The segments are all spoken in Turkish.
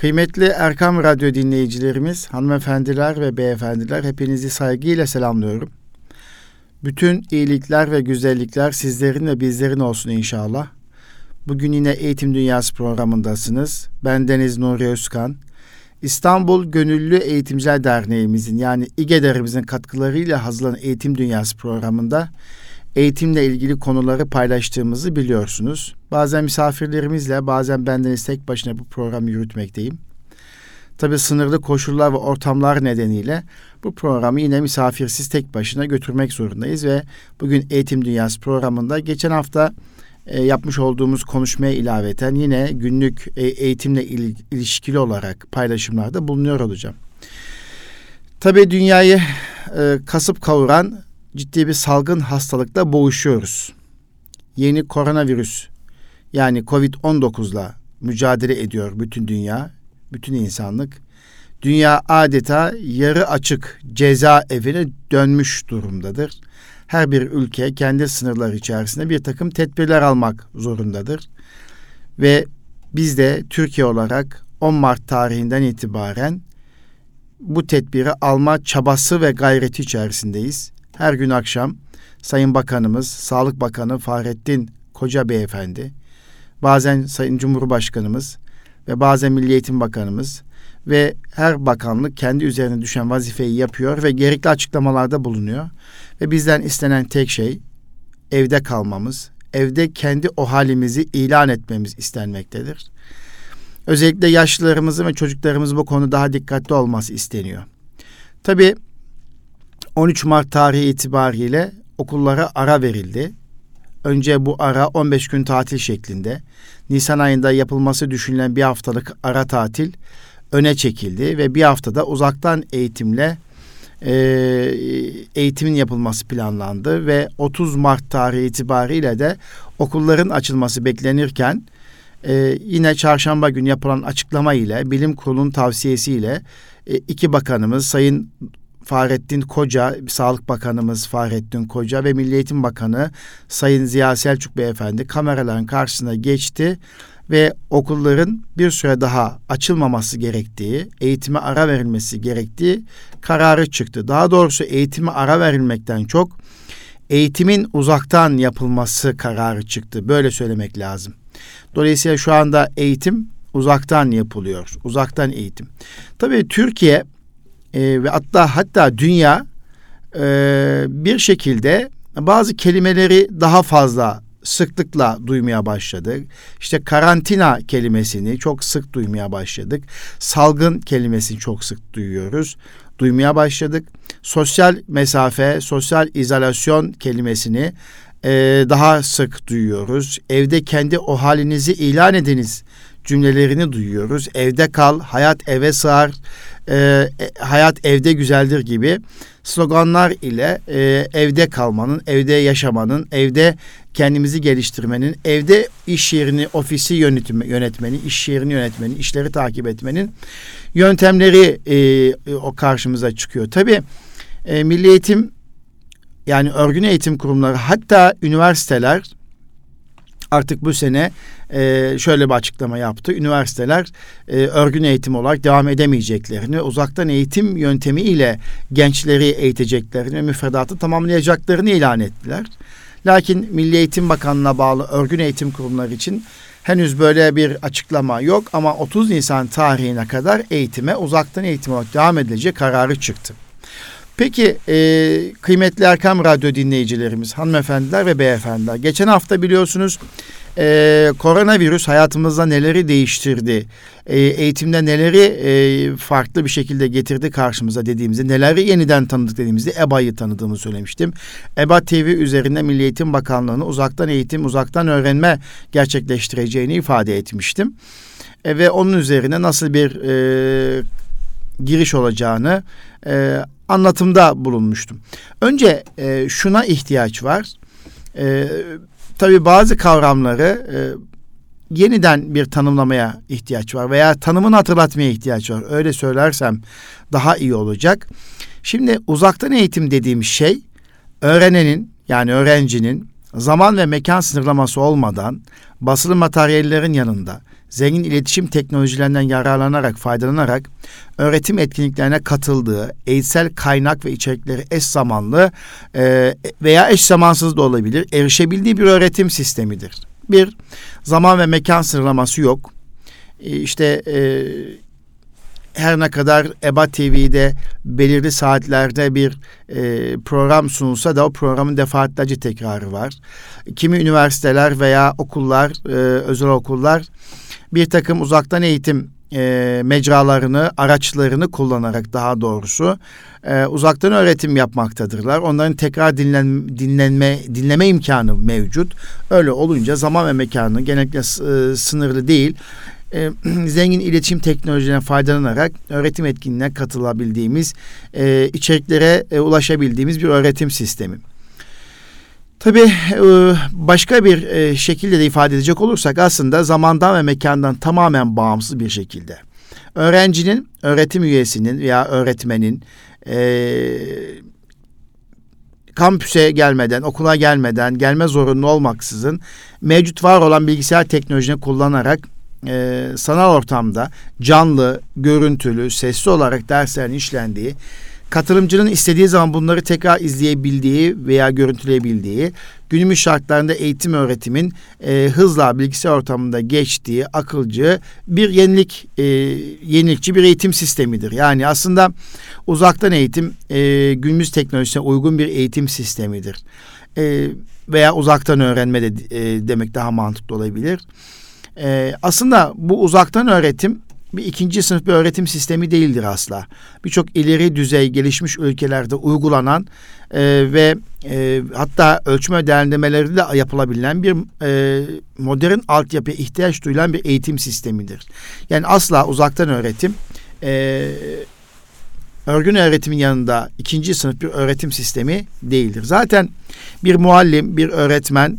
Kıymetli Erkam Radyo dinleyicilerimiz, hanımefendiler ve beyefendiler hepinizi saygıyla selamlıyorum. Bütün iyilikler ve güzellikler sizlerin ve bizlerin olsun inşallah. Bugün yine Eğitim Dünyası programındasınız. Ben Deniz Nuri Özkan. İstanbul Gönüllü Eğitimciler Derneğimizin yani İGEDER'imizin katkılarıyla hazırlanan Eğitim Dünyası programında eğitimle ilgili konuları paylaştığımızı biliyorsunuz. Bazen misafirlerimizle bazen bendeniz tek başına bu programı yürütmekteyim. Tabi sınırlı koşullar ve ortamlar nedeniyle bu programı yine misafirsiz tek başına götürmek zorundayız ve bugün Eğitim Dünyası programında geçen hafta e, yapmış olduğumuz konuşmaya ilaveten yine günlük e, eğitimle il, ilişkili olarak paylaşımlarda bulunuyor olacağım. Tabi dünyayı e, kasıp kavuran ciddi bir salgın hastalıkla boğuşuyoruz. Yeni koronavirüs yani Covid-19'la mücadele ediyor bütün dünya, bütün insanlık. Dünya adeta yarı açık ceza evine dönmüş durumdadır. Her bir ülke kendi sınırları içerisinde bir takım tedbirler almak zorundadır. Ve biz de Türkiye olarak 10 Mart tarihinden itibaren bu tedbiri alma çabası ve gayreti içerisindeyiz her gün akşam Sayın Bakanımız, Sağlık Bakanı Fahrettin Koca Beyefendi, bazen Sayın Cumhurbaşkanımız ve bazen Milli Eğitim Bakanımız ve her bakanlık kendi üzerine düşen vazifeyi yapıyor ve gerekli açıklamalarda bulunuyor. Ve bizden istenen tek şey evde kalmamız, evde kendi o halimizi ilan etmemiz istenmektedir. Özellikle yaşlılarımızın ve çocuklarımızın bu konu daha dikkatli olması isteniyor. Tabii 13 Mart tarihi itibariyle okullara ara verildi. Önce bu ara 15 gün tatil şeklinde. Nisan ayında yapılması düşünülen bir haftalık ara tatil öne çekildi ve bir haftada uzaktan eğitimle e, eğitimin yapılması planlandı ve 30 Mart tarihi itibariyle de okulların açılması beklenirken e, yine çarşamba günü yapılan açıklama ile bilim kurulunun tavsiyesiyle e, iki bakanımız Sayın Fahrettin Koca, Sağlık Bakanımız Fahrettin Koca ve Milli Eğitim Bakanı Sayın Ziya Selçuk Beyefendi kameraların karşısına geçti ve okulların bir süre daha açılmaması gerektiği, eğitime ara verilmesi gerektiği kararı çıktı. Daha doğrusu eğitime ara verilmekten çok eğitimin uzaktan yapılması kararı çıktı. Böyle söylemek lazım. Dolayısıyla şu anda eğitim uzaktan yapılıyor. Uzaktan eğitim. Tabii Türkiye e, ve hatta hatta dünya e, bir şekilde bazı kelimeleri daha fazla sıklıkla duymaya başladık. İşte karantina kelimesini çok sık duymaya başladık. Salgın kelimesini çok sık duyuyoruz. Duymaya başladık. Sosyal mesafe, sosyal izolasyon kelimesini e, daha sık duyuyoruz. Evde kendi o halinizi ilan ediniz cümlelerini duyuyoruz. Evde kal, hayat eve sığar, e, e, hayat evde güzeldir gibi sloganlar ile e, evde kalmanın, evde yaşamanın, evde kendimizi geliştirmenin, evde iş yerini, ofisi yönetme, yönetmenin, iş yerini yönetmenin, işleri takip etmenin yöntemleri e, o karşımıza çıkıyor. Tabii e, Milli Eğitim yani örgün eğitim kurumları hatta üniversiteler artık bu sene e, şöyle bir açıklama yaptı. Üniversiteler e, örgün eğitim olarak devam edemeyeceklerini, uzaktan eğitim yöntemiyle gençleri eğiteceklerini ve müfredatı tamamlayacaklarını ilan ettiler. Lakin Milli Eğitim Bakanlığı'na bağlı örgün eğitim kurumları için henüz böyle bir açıklama yok ama 30 Nisan tarihine kadar eğitime uzaktan eğitim olarak devam edilecek kararı çıktı. Peki e, kıymetli Erkam Radyo dinleyicilerimiz, hanımefendiler ve beyefendiler. Geçen hafta biliyorsunuz e, koronavirüs hayatımızda neleri değiştirdi, e, eğitimde neleri e, farklı bir şekilde getirdi karşımıza dediğimizde, neleri yeniden tanıdık dediğimizde EBA'yı tanıdığımı söylemiştim. EBA TV üzerinde Milli Eğitim Bakanlığı'nın uzaktan eğitim, uzaktan öğrenme gerçekleştireceğini ifade etmiştim. E, ve onun üzerine nasıl bir e, giriş olacağını e, anlatımda bulunmuştum. Önce e, şuna ihtiyaç var. E, tabii bazı kavramları e, yeniden bir tanımlamaya ihtiyaç var veya tanımını hatırlatmaya ihtiyaç var. Öyle söylersem daha iyi olacak. Şimdi uzaktan eğitim dediğim şey öğrenenin yani öğrencinin zaman ve mekan sınırlaması olmadan basılı materyallerin yanında zengin iletişim teknolojilerinden yararlanarak, faydalanarak öğretim etkinliklerine katıldığı, eğitsel kaynak ve içerikleri eş zamanlı e, veya eş zamansız da olabilir, erişebildiği bir öğretim sistemidir. Bir, zaman ve mekan sınırlaması yok. E, işte e, her ne kadar EBA TV'de belirli saatlerde bir e, program sunulsa da o programın defaatlerce tekrarı var. Kimi üniversiteler veya okullar, e, özel okullar bir takım uzaktan eğitim e, mecralarını, araçlarını kullanarak daha doğrusu e, uzaktan öğretim yapmaktadırlar. Onların tekrar dinlen, dinlenme dinleme imkanı mevcut. Öyle olunca zaman ve mekanı genellikle e, sınırlı değil e, zengin iletişim teknolojilerine faydalanarak öğretim etkinliğine katılabildiğimiz, e, içeriklere e, ulaşabildiğimiz bir öğretim sistemi. Tabii e, başka bir e, şekilde de ifade edecek olursak aslında zamandan ve mekandan tamamen bağımsız bir şekilde. Öğrencinin, öğretim üyesinin veya öğretmenin e, kampüse gelmeden, okula gelmeden, gelme zorunlu olmaksızın mevcut var olan bilgisayar teknolojisini kullanarak e, sanal ortamda canlı, görüntülü, sesli olarak derslerin işlendiği, katılımcının istediği zaman bunları tekrar izleyebildiği veya görüntüleyebildiği, günümüz şartlarında eğitim öğretimin e, hızla bilgisayar ortamında geçtiği akılcı bir yenilik, e, yenilikçi bir eğitim sistemidir. Yani aslında uzaktan eğitim e, günümüz teknolojisine uygun bir eğitim sistemidir. E, veya uzaktan öğrenme de e, demek daha mantıklı olabilir. Ee, aslında bu uzaktan öğretim bir ikinci sınıf bir öğretim sistemi değildir asla. Birçok ileri düzey gelişmiş ülkelerde uygulanan e, ve e, hatta ölçme değerlendirmeleri de yapılabilen bir e, modern altyapıya ihtiyaç duyulan bir eğitim sistemidir. Yani asla uzaktan öğretim e, örgün öğretimin yanında ikinci sınıf bir öğretim sistemi değildir. Zaten bir muallim, bir öğretmen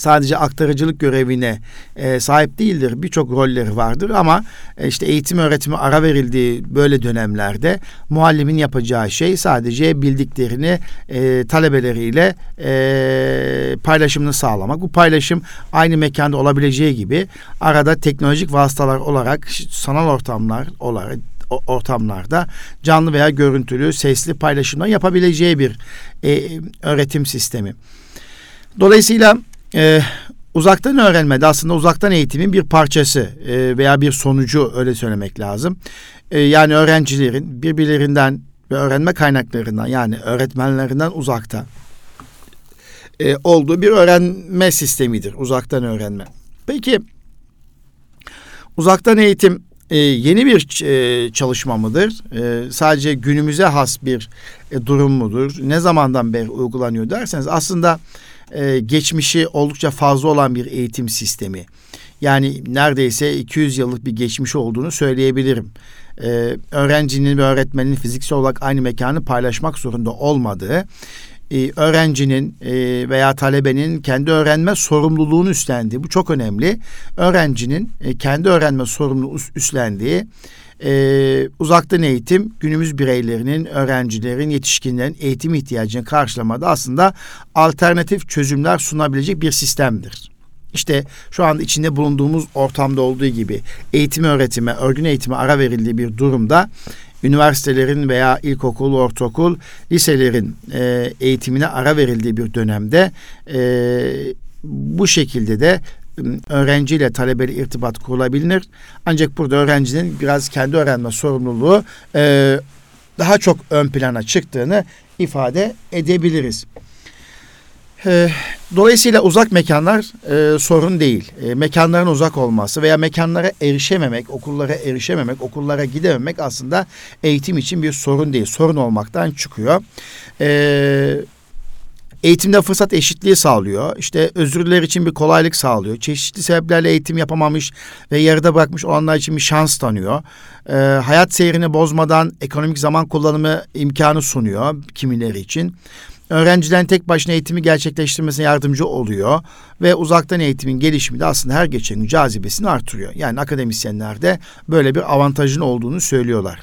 sadece aktarıcılık görevine e, sahip değildir. Birçok rolleri vardır ama e, işte eğitim öğretimi ara verildiği böyle dönemlerde muallimin yapacağı şey sadece bildiklerini e, talebeleriyle e, paylaşımını sağlamak. Bu paylaşım aynı mekanda olabileceği gibi arada teknolojik vasıtalar olarak sanal ortamlar olarak ortamlarda canlı veya görüntülü sesli paylaşımlar yapabileceği bir e, öğretim sistemi. Dolayısıyla e, uzaktan öğrenme de aslında uzaktan eğitimin bir parçası e, veya bir sonucu öyle söylemek lazım. E, yani öğrencilerin birbirlerinden ve öğrenme kaynaklarından yani öğretmenlerinden uzakta e, olduğu bir öğrenme sistemidir uzaktan öğrenme. Peki uzaktan eğitim e, yeni bir e, çalışma mıdır? E, sadece günümüze has bir e, durum mudur? Ne zamandan beri uygulanıyor derseniz aslında e, geçmişi oldukça fazla olan bir eğitim sistemi. Yani neredeyse 200 yıllık bir geçmiş olduğunu söyleyebilirim. Ee, öğrencinin ve öğretmenin fiziksel olarak aynı mekanı paylaşmak zorunda olmadığı, e, öğrencinin e, veya talebenin kendi öğrenme sorumluluğunu üstlendiği, bu çok önemli. Öğrencinin e, kendi öğrenme sorumluluğu üstlendiği e, uzaktan eğitim günümüz bireylerinin, öğrencilerin, yetişkinlerin eğitim ihtiyacını karşılamada aslında alternatif çözümler sunabilecek bir sistemdir. İşte şu anda içinde bulunduğumuz ortamda olduğu gibi eğitim öğretime, örgün eğitime ara verildiği bir durumda üniversitelerin veya ilkokul, ortaokul, liselerin e, eğitimine ara verildiği bir dönemde e, bu şekilde de öğrenciyle talebeli irtibat kurulabilir. Ancak burada öğrencinin biraz kendi öğrenme sorumluluğu e, daha çok ön plana çıktığını ifade edebiliriz. E, dolayısıyla uzak mekanlar e, sorun değil. E, mekanların uzak olması veya mekanlara erişememek, okullara erişememek, okullara gidememek aslında eğitim için bir sorun değil. Sorun olmaktan çıkıyor. E, Eğitimde fırsat eşitliği sağlıyor. İşte özürler için bir kolaylık sağlıyor. Çeşitli sebeplerle eğitim yapamamış ve yarıda bırakmış olanlar için bir şans tanıyor. Ee, hayat seyrini bozmadan ekonomik zaman kullanımı imkanı sunuyor kimileri için. Öğrencilerin tek başına eğitimi gerçekleştirmesine yardımcı oluyor ve uzaktan eğitimin gelişimi de aslında her geçen gün cazibesini artırıyor. Yani akademisyenler de böyle bir avantajın olduğunu söylüyorlar.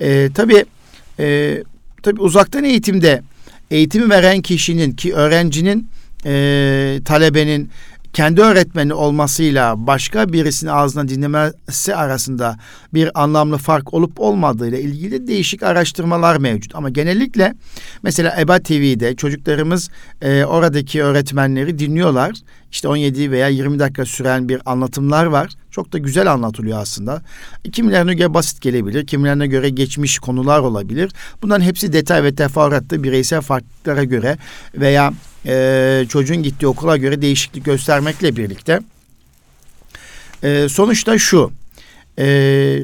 Ee, tabii e, tabii uzaktan eğitimde eğitimi veren kişinin ki öğrencinin e, talebenin kendi öğretmeni olmasıyla başka birisinin ağzına dinlemesi arasında bir anlamlı fark olup olmadığıyla ilgili değişik araştırmalar mevcut. Ama genellikle mesela EBA TV'de çocuklarımız e, oradaki öğretmenleri dinliyorlar. İşte 17 veya 20 dakika süren bir anlatımlar var. Çok da güzel anlatılıyor aslında. Kimilerine göre basit gelebilir, kimilerine göre geçmiş konular olabilir. Bunların hepsi detay ve teferruatlı bireysel farklılıklara göre veya e, çocuğun gittiği okula göre değişiklik göstermekle birlikte e, sonuçta şu e,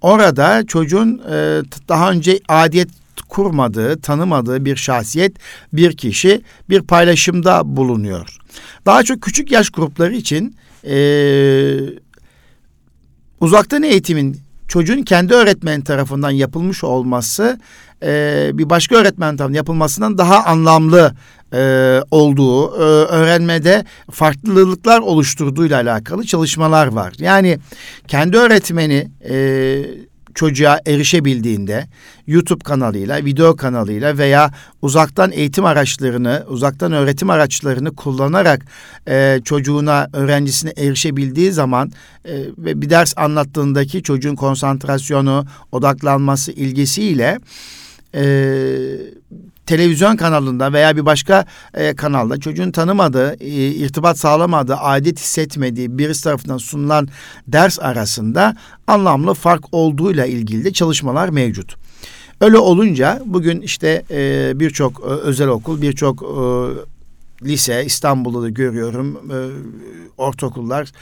orada çocuğun e, daha önce adiyet kurmadığı, tanımadığı bir şahsiyet, bir kişi bir paylaşımda bulunuyor. Daha çok küçük yaş grupları için e, uzaktan eğitimin çocuğun kendi öğretmen tarafından yapılmış olması e, bir başka öğretmen tarafından yapılmasından daha anlamlı e, olduğu, e, öğrenmede farklılıklar oluşturduğuyla alakalı çalışmalar var. Yani kendi öğretmeni e, çocuğa erişebildiğinde YouTube kanalıyla, video kanalıyla veya uzaktan eğitim araçlarını, uzaktan öğretim araçlarını kullanarak e, çocuğuna, öğrencisine erişebildiği zaman e, ve bir ders anlattığındaki çocuğun konsantrasyonu, odaklanması, ilgisiyle e, televizyon kanalında veya bir başka e, kanalda çocuğun tanımadığı, e, irtibat sağlamadığı, adet hissetmediği birisi tarafından sunulan ders arasında anlamlı fark olduğuyla ilgili de çalışmalar mevcut. Öyle olunca bugün işte e, birçok e, özel okul, birçok e, lise İstanbul'da da görüyorum e, ortaokullar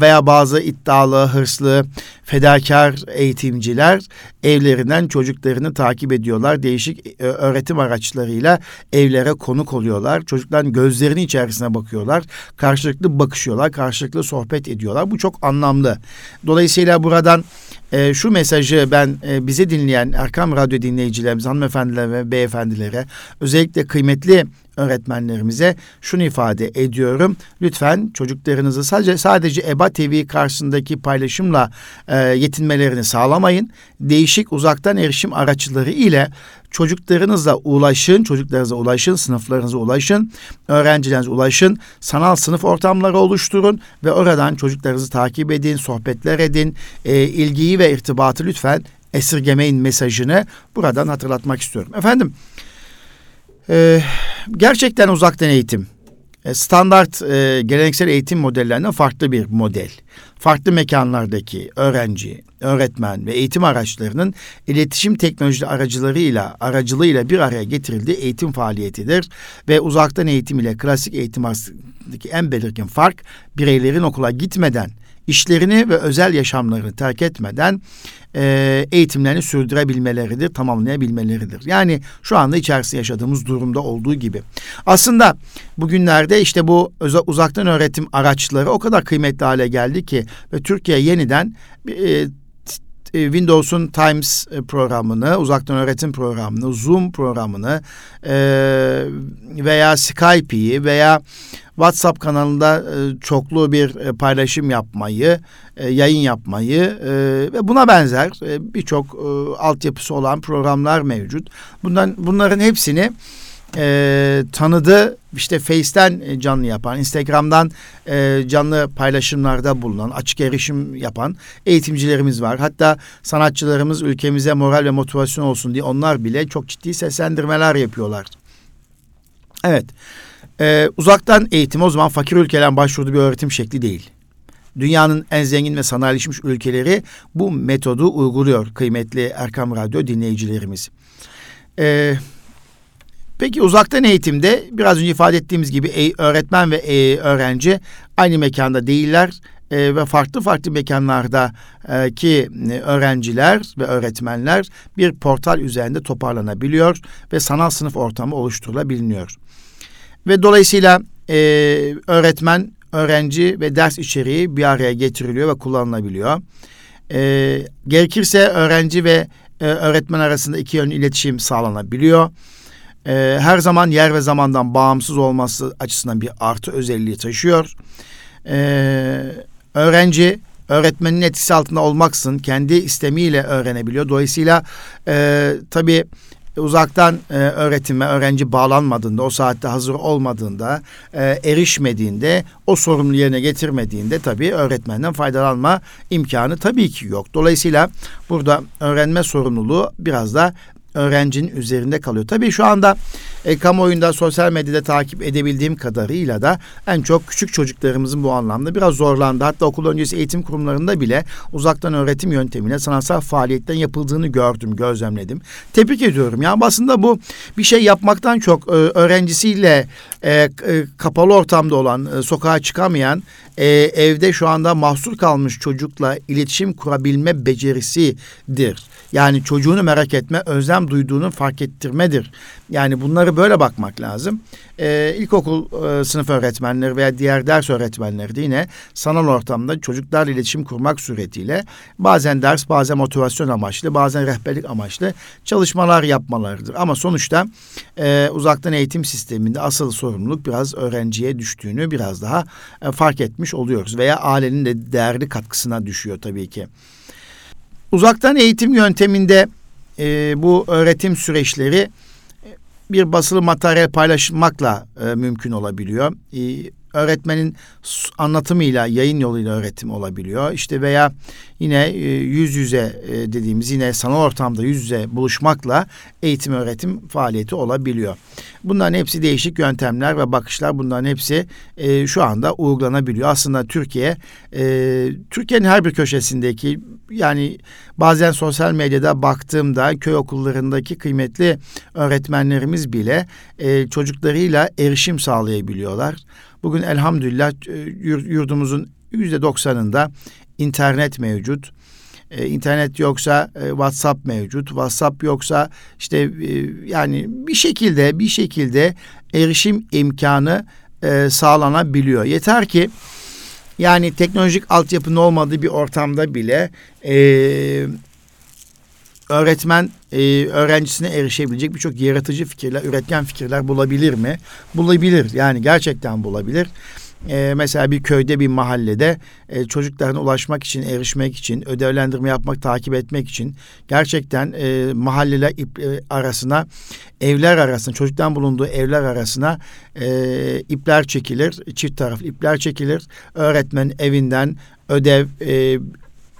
veya bazı iddialı, hırslı, fedakar eğitimciler evlerinden çocuklarını takip ediyorlar. Değişik e, öğretim araçlarıyla evlere konuk oluyorlar. Çocukların gözlerinin içerisine bakıyorlar. Karşılıklı bakışıyorlar, karşılıklı sohbet ediyorlar. Bu çok anlamlı. Dolayısıyla buradan e, şu mesajı ben e, bize dinleyen Erkam Radyo dinleyicilerimiz, hanımefendiler ve beyefendilere özellikle kıymetli öğretmenlerimize şunu ifade ediyorum. Lütfen çocuklarınızı sadece sadece EBA TV karşısındaki paylaşımla e, yetinmelerini sağlamayın. Değişik uzaktan erişim araçları ile çocuklarınızla ulaşın, çocuklarınıza ulaşın, sınıflarınıza ulaşın, öğrencilerinize ulaşın, sanal sınıf ortamları oluşturun ve oradan çocuklarınızı takip edin, sohbetler edin, e, ilgiyi ve irtibatı lütfen esirgemeyin mesajını buradan hatırlatmak istiyorum. Efendim, e, gerçekten uzaktan eğitim, e, standart e, geleneksel eğitim modellerinden farklı bir model. Farklı mekanlardaki öğrenci, öğretmen ve eğitim araçlarının iletişim teknoloji aracılarıyla aracılığıyla bir araya getirildiği eğitim faaliyetidir ve uzaktan eğitim ile klasik eğitim arasındaki en belirgin fark bireylerin okula gitmeden işlerini ve özel yaşamlarını terk etmeden e, eğitimlerini sürdürebilmeleridir, tamamlayabilmeleridir. Yani şu anda içerisinde yaşadığımız durumda olduğu gibi. Aslında bugünlerde işte bu uzaktan öğretim araçları o kadar kıymetli hale geldi ki ve Türkiye yeniden e, Windows'un Times programını, uzaktan öğretim programını, Zoom programını e, veya Skype'i veya WhatsApp kanalında e, çoklu bir e, paylaşım yapmayı, e, yayın yapmayı e, ve buna benzer e, birçok e, altyapısı olan programlar mevcut. Bundan bunların hepsini e, tanıdı işte Face'ten e, canlı yapan, Instagram'dan e, canlı paylaşımlarda bulunan, açık erişim yapan eğitimcilerimiz var. Hatta sanatçılarımız ülkemize moral ve motivasyon olsun diye onlar bile çok ciddi seslendirmeler yapıyorlar. Evet. Ee, uzaktan eğitim o zaman fakir ülkelerin başvurduğu bir öğretim şekli değil. Dünyanın en zengin ve sanayileşmiş ülkeleri bu metodu uyguluyor kıymetli Erkam Radyo dinleyicilerimiz. Ee, peki uzaktan eğitimde biraz önce ifade ettiğimiz gibi öğretmen ve öğrenci aynı mekanda değiller e, ve farklı farklı mekanlarda e, ki öğrenciler ve öğretmenler bir portal üzerinde toparlanabiliyor ve sanal sınıf ortamı oluşturulabiliyor. Ve dolayısıyla e, öğretmen, öğrenci ve ders içeriği bir araya getiriliyor ve kullanılabiliyor. E, gerekirse öğrenci ve e, öğretmen arasında iki yönlü iletişim sağlanabiliyor. E, her zaman yer ve zamandan bağımsız olması açısından bir artı özelliği taşıyor. E, öğrenci öğretmenin etkisi altında olmaksın kendi istemiyle öğrenebiliyor. Dolayısıyla e, tabii uzaktan e, öğretime öğrenci bağlanmadığında, o saatte hazır olmadığında, e, erişmediğinde, o sorumlu yerine getirmediğinde tabii öğretmenden faydalanma imkanı tabii ki yok. Dolayısıyla burada öğrenme sorumluluğu biraz da öğrencinin üzerinde kalıyor. Tabii şu anda e, kamuoyunda sosyal medyada takip edebildiğim kadarıyla da en çok küçük çocuklarımızın bu anlamda biraz zorlandı. Hatta okul öncesi eğitim kurumlarında bile uzaktan öğretim yöntemiyle sanatsal faaliyetten yapıldığını gördüm, gözlemledim. Tebrik ediyorum. Yani aslında bu bir şey yapmaktan çok e, öğrencisiyle e, e, kapalı ortamda olan, e, sokağa çıkamayan, e, evde şu anda mahsur kalmış çocukla iletişim kurabilme becerisidir. Yani çocuğunu merak etme, özlem duyduğunu fark ettirmedir. Yani bunları böyle bakmak lazım. Ee, ilkokul e, sınıf öğretmenleri veya diğer ders öğretmenleri de yine sanal ortamda çocuklarla iletişim kurmak suretiyle bazen ders, bazen motivasyon amaçlı, bazen rehberlik amaçlı çalışmalar yapmalarıdır. Ama sonuçta e, uzaktan eğitim sisteminde asıl sorumluluk biraz öğrenciye düştüğünü biraz daha e, fark etmiş oluyoruz. Veya ailenin de değerli katkısına düşüyor tabii ki. Uzaktan eğitim yönteminde e, bu öğretim süreçleri e, bir basılı materyal paylaşmakla e, mümkün olabiliyor. E, öğretmenin anlatımıyla, yayın yoluyla öğretim olabiliyor. İşte veya yine e, yüz yüze e, dediğimiz yine sanal ortamda yüz yüze buluşmakla eğitim öğretim faaliyeti olabiliyor. Bunların hepsi değişik yöntemler ve bakışlar bunların hepsi e, şu anda uygulanabiliyor. Aslında Türkiye Türkiye'nin her bir köşesindeki yani bazen sosyal medyada baktığımda köy okullarındaki kıymetli öğretmenlerimiz bile çocuklarıyla erişim sağlayabiliyorlar. Bugün elhamdülillah yurdumuzun yüzde doksanında internet mevcut. Ee, internet yoksa e, WhatsApp mevcut. WhatsApp yoksa işte e, yani bir şekilde bir şekilde erişim imkanı e, sağlanabiliyor. Yeter ki yani teknolojik altyapının olmadığı bir ortamda bile e, öğretmen e, öğrencisine erişebilecek birçok yaratıcı fikirler, üretken fikirler bulabilir mi? Bulabilir. Yani gerçekten bulabilir e, mesela bir köyde bir mahallede e, çocuklarına ulaşmak için, erişmek için, ödevlendirme yapmak, takip etmek için gerçekten e, mahalleler ip, e, arasına, evler arasına, çocuktan bulunduğu evler arasına e, ipler çekilir, çift taraflı ipler çekilir. Öğretmen evinden ödev e,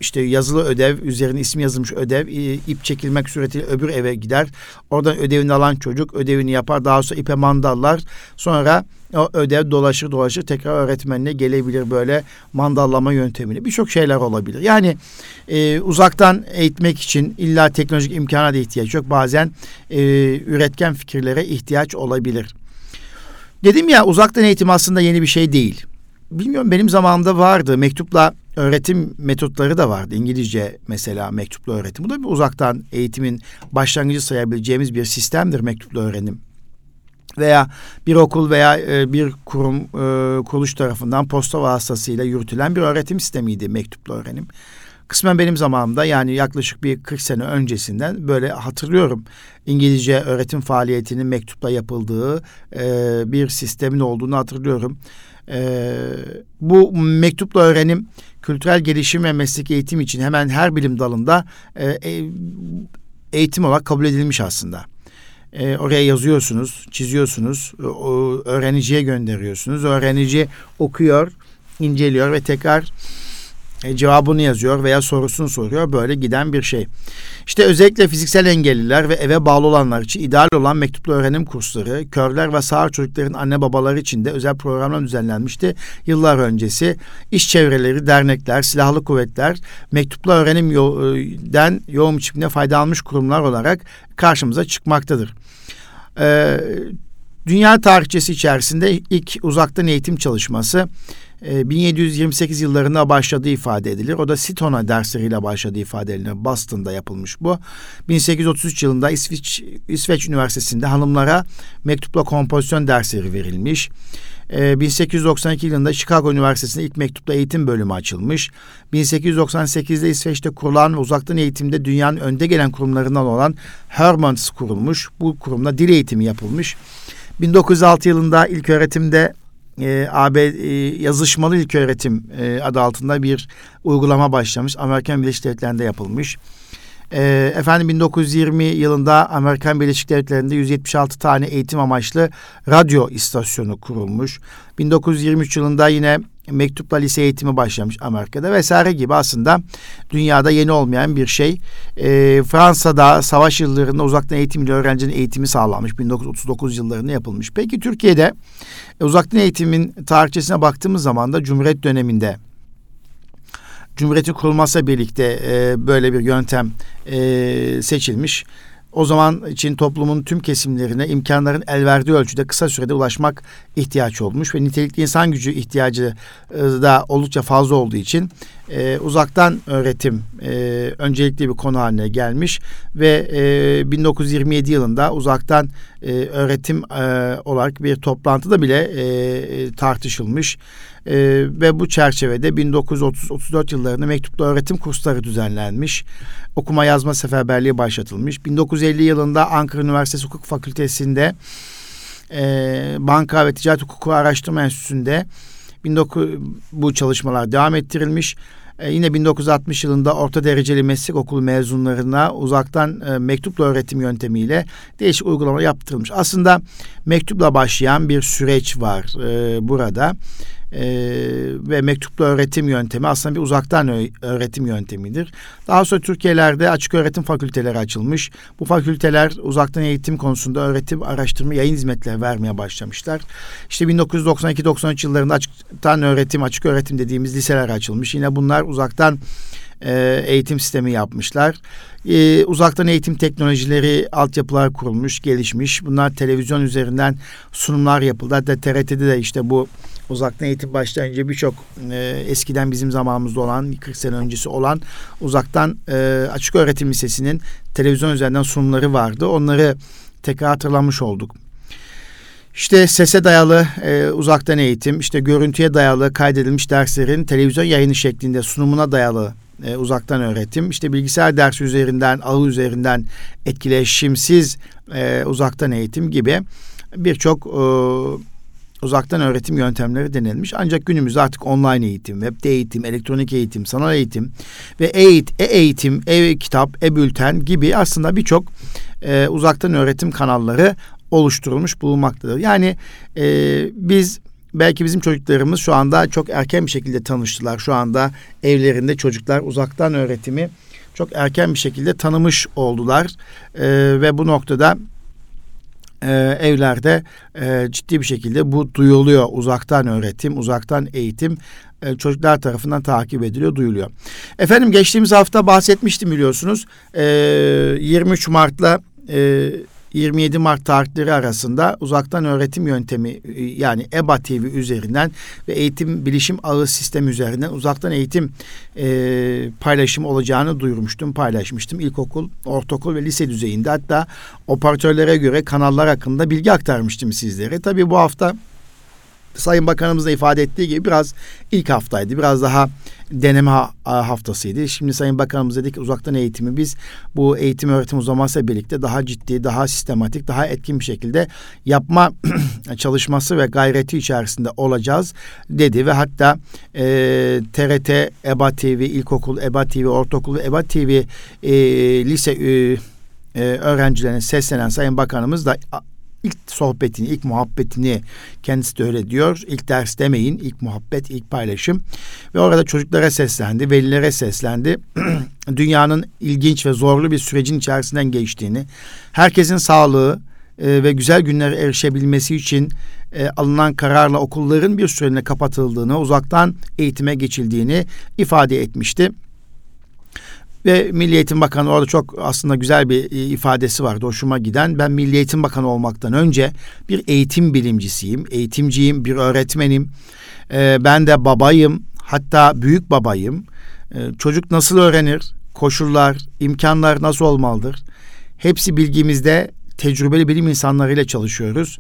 işte yazılı ödev, üzerine ismi yazılmış ödev, ip çekilmek suretiyle öbür eve gider. Oradan ödevini alan çocuk ödevini yapar. Daha sonra ipe mandallar. Sonra o ödev dolaşır dolaşır tekrar öğretmenine gelebilir böyle mandallama yöntemiyle. Birçok şeyler olabilir. Yani e, uzaktan eğitmek için illa teknolojik imkana da ihtiyaç yok. Bazen e, üretken fikirlere ihtiyaç olabilir. Dedim ya uzaktan eğitim aslında yeni bir şey değil. Bilmiyorum benim zamanımda vardı. Mektupla öğretim metotları da vardı. İngilizce mesela mektuplu öğretim. Bu da bir uzaktan eğitimin başlangıcı sayabileceğimiz bir sistemdir mektuplu öğrenim. Veya bir okul veya e, bir kurum e, kuruluş tarafından posta vasıtasıyla yürütülen bir öğretim sistemiydi mektuplu öğrenim. Kısmen benim zamanımda yani yaklaşık bir 40 sene öncesinden böyle hatırlıyorum. İngilizce öğretim faaliyetinin mektupla yapıldığı e, bir sistemin olduğunu hatırlıyorum. E, bu mektupla öğrenim kültürel gelişim ve meslek eğitim için hemen her bilim dalında e, e, eğitim olarak kabul edilmiş aslında. E, oraya yazıyorsunuz, çiziyorsunuz, öğreniciye gönderiyorsunuz. Öğrenici okuyor, inceliyor ve tekrar e, cevabını yazıyor veya sorusunu soruyor. Böyle giden bir şey. İşte özellikle fiziksel engelliler ve eve bağlı olanlar için ideal olan mektuplu öğrenim kursları, körler ve sağır çocukların anne babaları için de özel programlar düzenlenmişti. Yıllar öncesi iş çevreleri, dernekler, silahlı kuvvetler mektuplu öğrenimden yoğun biçimde fayda almış kurumlar olarak karşımıza çıkmaktadır. Ee, dünya tarihçesi içerisinde ilk uzaktan eğitim çalışması 1728 ee, yıllarında başladığı ifade edilir. O da Sitona dersleriyle başladığı ifade edilir. Boston'da yapılmış bu. 1833 yılında İsveç, İsveç Üniversitesi'nde hanımlara mektupla kompozisyon dersleri verilmiş. 1892 ee, yılında Chicago Üniversitesi'nde ilk mektupla eğitim bölümü açılmış. 1898'de İsveç'te kurulan ve uzaktan eğitimde dünyanın önde gelen kurumlarından olan Hermans kurulmuş. Bu kurumda dil eğitimi yapılmış. 1906 yılında ilk öğretimde e, AB e, yazışmalı ilköğretim e, adı altında bir uygulama başlamış. Amerikan Birleşik Devletleri'nde yapılmış. E, efendim 1920 yılında Amerikan Birleşik Devletleri'nde 176 tane eğitim amaçlı radyo istasyonu kurulmuş. 1923 yılında yine mektupla lise eğitimi başlamış Amerika'da vesaire gibi aslında dünyada yeni olmayan bir şey. E, Fransa'da savaş yıllarında uzaktan eğitimli öğrencinin eğitimi sağlanmış. 1939 yıllarında yapılmış. Peki Türkiye'de e, uzaktan eğitimin tarihçesine baktığımız zaman da Cumhuriyet döneminde Cumhuriyet'in kurulmasıyla birlikte e, böyle bir yöntem e, seçilmiş. O zaman için toplumun tüm kesimlerine imkanların el verdiği ölçüde kısa sürede ulaşmak ihtiyaç olmuş ve nitelikli insan gücü ihtiyacı e, da oldukça fazla olduğu için e, uzaktan öğretim e, öncelikli bir konu haline gelmiş ve e, 1927 yılında uzaktan e, öğretim e, olarak bir toplantıda bile e, tartışılmış e, ve bu çerçevede 1930-34 yıllarında mektuplu öğretim kursları düzenlenmiş. Okuma yazma seferberliği başlatılmış. 1950 yılında Ankara Üniversitesi Hukuk Fakültesi'nde e, Banka ve Ticaret Hukuku Araştırma Enstitüsü'nde 19, bu çalışmalar devam ettirilmiş. E, yine 1960 yılında orta dereceli meslek okulu mezunlarına uzaktan e, mektupla öğretim yöntemiyle değişik uygulama yaptırılmış. Aslında mektupla başlayan bir süreç var e, burada e, ve mektuplu öğretim yöntemi aslında bir uzaktan öğretim yöntemidir. Daha sonra Türkiye'lerde açık öğretim fakülteleri açılmış. Bu fakülteler uzaktan eğitim konusunda öğretim, araştırma, yayın hizmetleri vermeye başlamışlar. İşte 1992-93 yıllarında açıktan öğretim, açık öğretim dediğimiz liseler açılmış. Yine bunlar uzaktan e, eğitim sistemi yapmışlar. E, uzaktan eğitim teknolojileri, altyapılar kurulmuş, gelişmiş. Bunlar televizyon üzerinden sunumlar yapıldı. Hatta TRT'de de işte bu uzaktan eğitim başlayınca birçok e, eskiden bizim zamanımızda olan 40 sene öncesi olan uzaktan e, açık öğretim lisesinin televizyon üzerinden sunumları vardı. Onları tekrar hatırlamış olduk. İşte sese dayalı e, uzaktan eğitim, işte görüntüye dayalı kaydedilmiş derslerin televizyon yayını şeklinde sunumuna dayalı e, uzaktan öğretim, işte bilgisayar dersi üzerinden, ağı üzerinden etkileşimsiz e, uzaktan eğitim gibi birçok e, uzaktan öğretim yöntemleri denilmiş. Ancak günümüzde artık online eğitim, webde eğitim, elektronik eğitim, sanal eğitim ve e-eğitim, e-eğitim, e-kitap, e-bülten gibi aslında birçok e, uzaktan öğretim kanalları oluşturulmuş bulunmaktadır. Yani e, biz belki bizim çocuklarımız şu anda çok erken bir şekilde tanıştılar. Şu anda evlerinde çocuklar uzaktan öğretimi çok erken bir şekilde tanımış oldular e, ve bu noktada e, evlerde e, ciddi bir şekilde bu duyuluyor. Uzaktan öğretim, uzaktan eğitim e, çocuklar tarafından takip ediliyor, duyuluyor. Efendim geçtiğimiz hafta bahsetmiştim biliyorsunuz. E, 23 Mart'la e, 27 Mart tarihleri arasında uzaktan öğretim yöntemi e, yani EBA TV üzerinden ve eğitim bilişim ağı sistemi üzerinden uzaktan eğitim e, paylaşımı olacağını duyurmuştum, paylaşmıştım. İlkokul, ortaokul ve lise düzeyinde hatta operatörlere göre kanallar hakkında bilgi aktarmıştım sizlere. Tabii bu hafta Sayın Bakanımız da ifade ettiği gibi biraz ilk haftaydı. Biraz daha deneme haftasıydı. Şimdi Sayın Bakanımız dedi ki uzaktan eğitimi biz bu eğitim öğretim uzamasıyla birlikte daha ciddi, daha sistematik, daha etkin bir şekilde yapma çalışması ve gayreti içerisinde olacağız dedi ve hatta e, TRT, EBA TV, ilkokul, EBA TV, ortaokul ve EBA TV e, lise e, öğrencilerine seslenen Sayın Bakanımız da ilk sohbetini, ilk muhabbetini kendisi de öyle diyor. İlk ders demeyin, ilk muhabbet, ilk paylaşım. Ve orada çocuklara seslendi, velilere seslendi. Dünyanın ilginç ve zorlu bir sürecin içerisinden geçtiğini, herkesin sağlığı e, ve güzel günlere erişebilmesi için e, alınan kararla okulların bir süreliğine kapatıldığını, uzaktan eğitime geçildiğini ifade etmişti. Ve Milli Eğitim Bakanı orada çok aslında güzel bir e, ifadesi vardı hoşuma giden. Ben Milli Eğitim Bakanı olmaktan önce bir eğitim bilimcisiyim, eğitimciyim, bir öğretmenim. Ee, ben de babayım, hatta büyük babayım. Ee, çocuk nasıl öğrenir? Koşullar, imkanlar nasıl olmalıdır? Hepsi bilgimizde tecrübeli bilim insanlarıyla çalışıyoruz.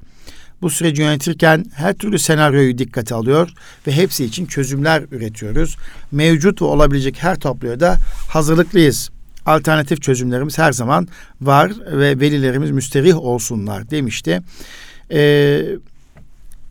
Bu süreci yönetirken her türlü senaryoyu dikkate alıyor ve hepsi için çözümler üretiyoruz. Mevcut ve olabilecek her tabloya da hazırlıklıyız. Alternatif çözümlerimiz her zaman var ve velilerimiz müsterih olsunlar demişti. Ee,